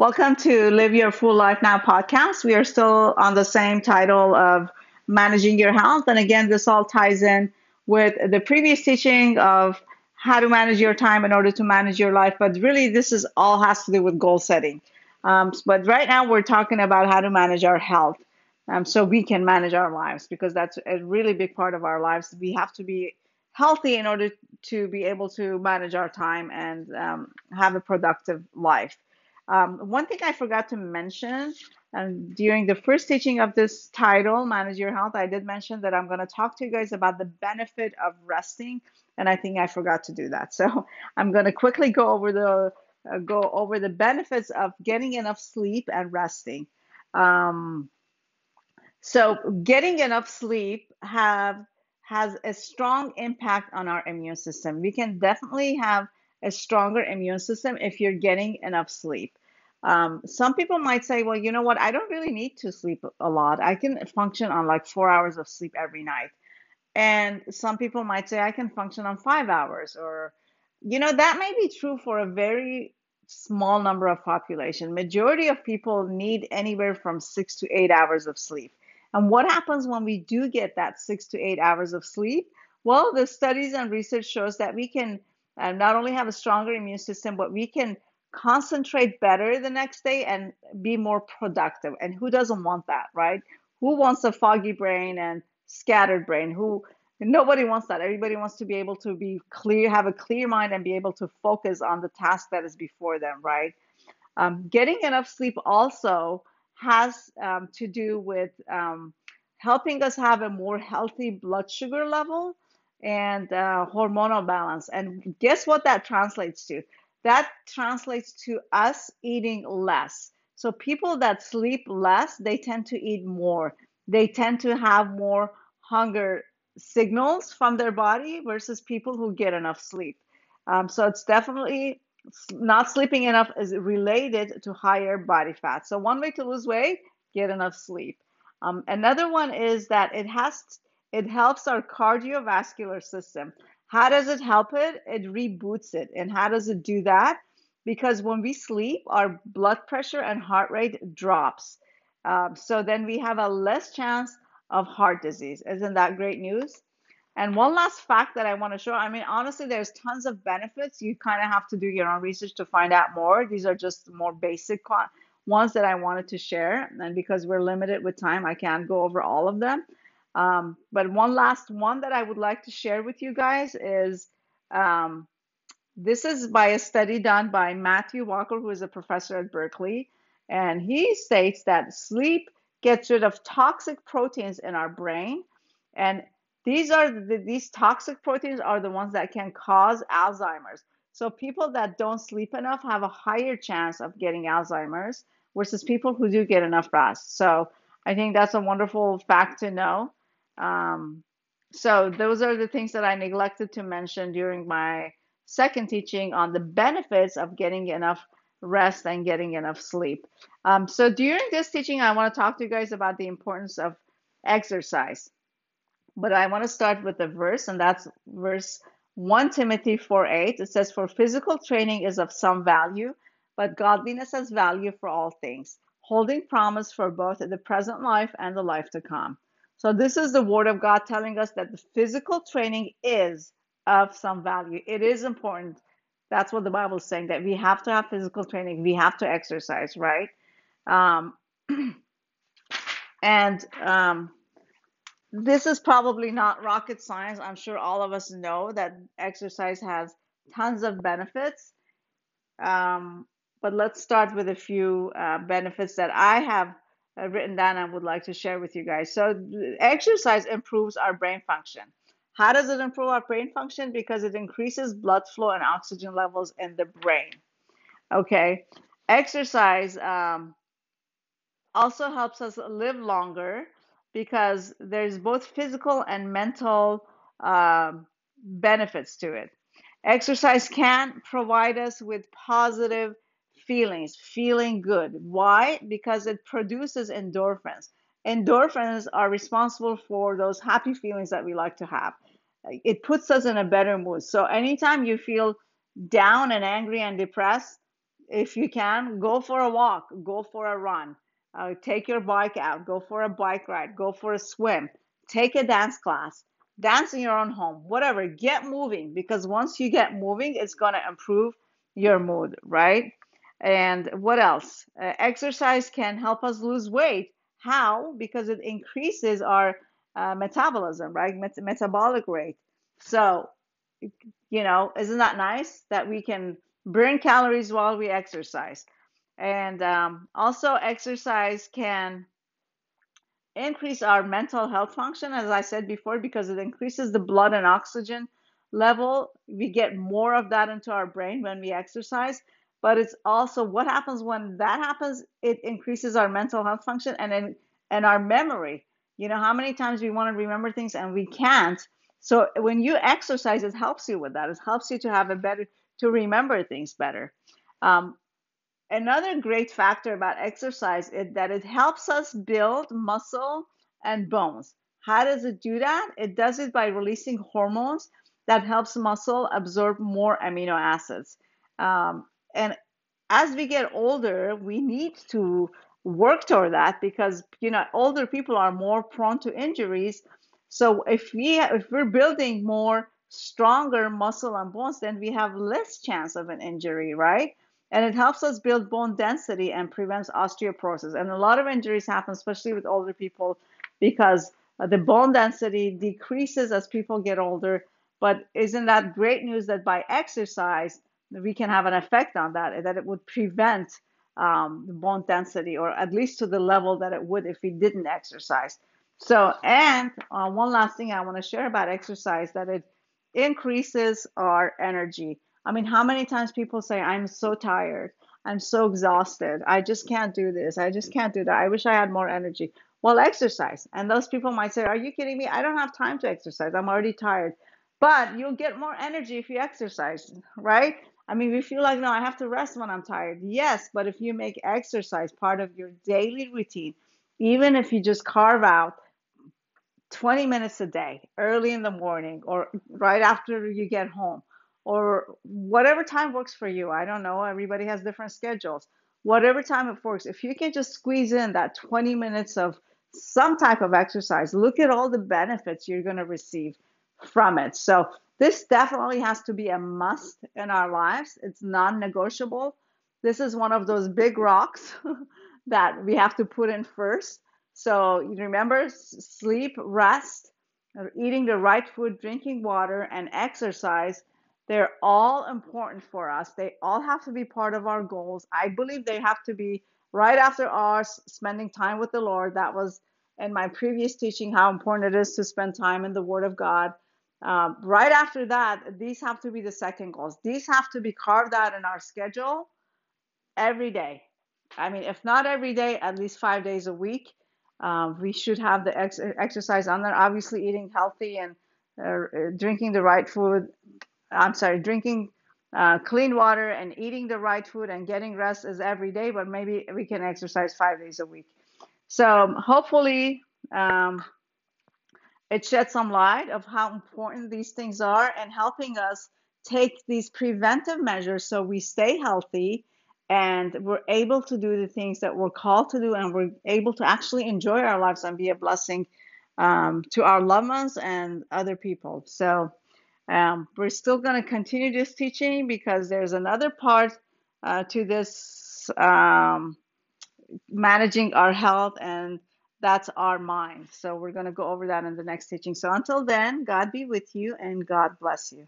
Welcome to Live Your Full Life Now podcast. We are still on the same title of Managing Your Health. And again, this all ties in with the previous teaching of how to manage your time in order to manage your life. But really, this is all has to do with goal setting. Um, but right now, we're talking about how to manage our health um, so we can manage our lives because that's a really big part of our lives. We have to be healthy in order to be able to manage our time and um, have a productive life. Um, one thing I forgot to mention and during the first teaching of this title, Manage Your Health, I did mention that I'm going to talk to you guys about the benefit of resting, and I think I forgot to do that. So I'm going to quickly go over the uh, go over the benefits of getting enough sleep and resting. Um, so getting enough sleep have has a strong impact on our immune system. We can definitely have a stronger immune system if you're getting enough sleep. Um, some people might say, well, you know what? I don't really need to sleep a lot. I can function on like four hours of sleep every night. And some people might say, I can function on five hours. Or, you know, that may be true for a very small number of population. Majority of people need anywhere from six to eight hours of sleep. And what happens when we do get that six to eight hours of sleep? Well, the studies and research shows that we can uh, not only have a stronger immune system, but we can concentrate better the next day and be more productive. And who doesn't want that, right? Who wants a foggy brain and scattered brain? Who nobody wants that. Everybody wants to be able to be clear, have a clear mind, and be able to focus on the task that is before them, right? Um, getting enough sleep also has um, to do with um, helping us have a more healthy blood sugar level and uh, hormonal balance. And guess what that translates to? That translates to us eating less. So people that sleep less, they tend to eat more. They tend to have more hunger signals from their body versus people who get enough sleep. Um, so it's definitely not sleeping enough is related to higher body fat. So one way to lose weight, get enough sleep. Um, another one is that it has it helps our cardiovascular system. How does it help it? It reboots it. And how does it do that? Because when we sleep, our blood pressure and heart rate drops. Um, so then we have a less chance of heart disease. Isn't that great news? And one last fact that I want to show I mean, honestly, there's tons of benefits. You kind of have to do your own research to find out more. These are just more basic ones that I wanted to share. And because we're limited with time, I can't go over all of them. Um, but one last one that I would like to share with you guys is um, this is by a study done by Matthew Walker, who is a professor at Berkeley. And he states that sleep gets rid of toxic proteins in our brain. And these are the, these toxic proteins are the ones that can cause Alzheimer's. So people that don't sleep enough have a higher chance of getting Alzheimer's versus people who do get enough rest. So I think that's a wonderful fact to know. Um, so those are the things that I neglected to mention during my second teaching on the benefits of getting enough rest and getting enough sleep. Um, so during this teaching, I want to talk to you guys about the importance of exercise. But I want to start with a verse, and that's verse 1 Timothy 4 8. It says, For physical training is of some value, but godliness has value for all things, holding promise for both the present life and the life to come. So this is the word of God telling us that the physical training is of some value. It is important. That's what the Bible is saying that we have to have physical training. We have to exercise, right? Um, and um, this is probably not rocket science. I'm sure all of us know that exercise has tons of benefits. Um, but let's start with a few uh, benefits that I have written down and would like to share with you guys. So, exercise improves our brain function. How does it improve our brain function? Because it increases blood flow and oxygen levels in the brain. Okay, exercise um, also helps us live longer because there's both physical and mental uh, benefits to it. Exercise can provide us with positive feelings, feeling good. Why? Because it produces endorphins. Endorphins are responsible for those happy feelings that we like to have. It puts us in a better mood. So anytime you feel down and angry and depressed, if you can, go for a walk, go for a run, uh, take your bike out, go for a bike ride, go for a swim, take a dance class, dance in your own home, whatever. Get moving because once you get moving, it's going to improve your mood, right? And what else? Uh, exercise can help us lose weight. How? Because it increases our uh, metabolism, right? Met- metabolic rate. So, you know, isn't that nice that we can burn calories while we exercise? And um, also, exercise can increase our mental health function, as I said before, because it increases the blood and oxygen level. We get more of that into our brain when we exercise. But it's also what happens when that happens, it increases our mental health function and then and our memory. You know, how many times we want to remember things and we can't. So when you exercise, it helps you with that. It helps you to have a better to remember things better. Um, Another great factor about exercise is that it helps us build muscle and bones. How does it do that? It does it by releasing hormones that helps muscle absorb more amino acids. Um, and as we get older, we need to work toward that because you know older people are more prone to injuries. So if we if we're building more stronger muscle and bones, then we have less chance of an injury, right? and it helps us build bone density and prevents osteoporosis. And a lot of injuries happen, especially with older people, because the bone density decreases as people get older. But isn't that great news that by exercise, we can have an effect on that, that it would prevent um, bone density, or at least to the level that it would if we didn't exercise. So, and uh, one last thing I want to share about exercise that it increases our energy. I mean, how many times people say, I'm so tired, I'm so exhausted, I just can't do this, I just can't do that, I wish I had more energy. Well, exercise. And those people might say, Are you kidding me? I don't have time to exercise, I'm already tired. But you'll get more energy if you exercise, right? I mean, we feel like, no, I have to rest when I'm tired. Yes, but if you make exercise part of your daily routine, even if you just carve out 20 minutes a day, early in the morning or right after you get home, or whatever time works for you. I don't know. Everybody has different schedules. Whatever time it works, if you can just squeeze in that 20 minutes of some type of exercise, look at all the benefits you're going to receive from it. So, this definitely has to be a must in our lives. It's non negotiable. This is one of those big rocks that we have to put in first. So, remember sleep, rest, uh, eating the right food, drinking water, and exercise they're all important for us. They all have to be part of our goals. I believe they have to be right after ours, spending time with the Lord. That was in my previous teaching how important it is to spend time in the Word of God. Um, right after that, these have to be the second goals. These have to be carved out in our schedule every day. I mean, if not every day, at least five days a week. Um, we should have the ex- exercise on there. Obviously, eating healthy and uh, drinking the right food I'm sorry, drinking uh, clean water and eating the right food and getting rest is every day, but maybe we can exercise five days a week. So hopefully, um, it sheds some light of how important these things are and helping us take these preventive measures so we stay healthy and we're able to do the things that we're called to do and we're able to actually enjoy our lives and be a blessing um, to our loved ones and other people. So um, we're still going to continue this teaching because there's another part uh, to this um, managing our health, and that's our mind. So we're going to go over that in the next teaching. So until then, God be with you and God bless you.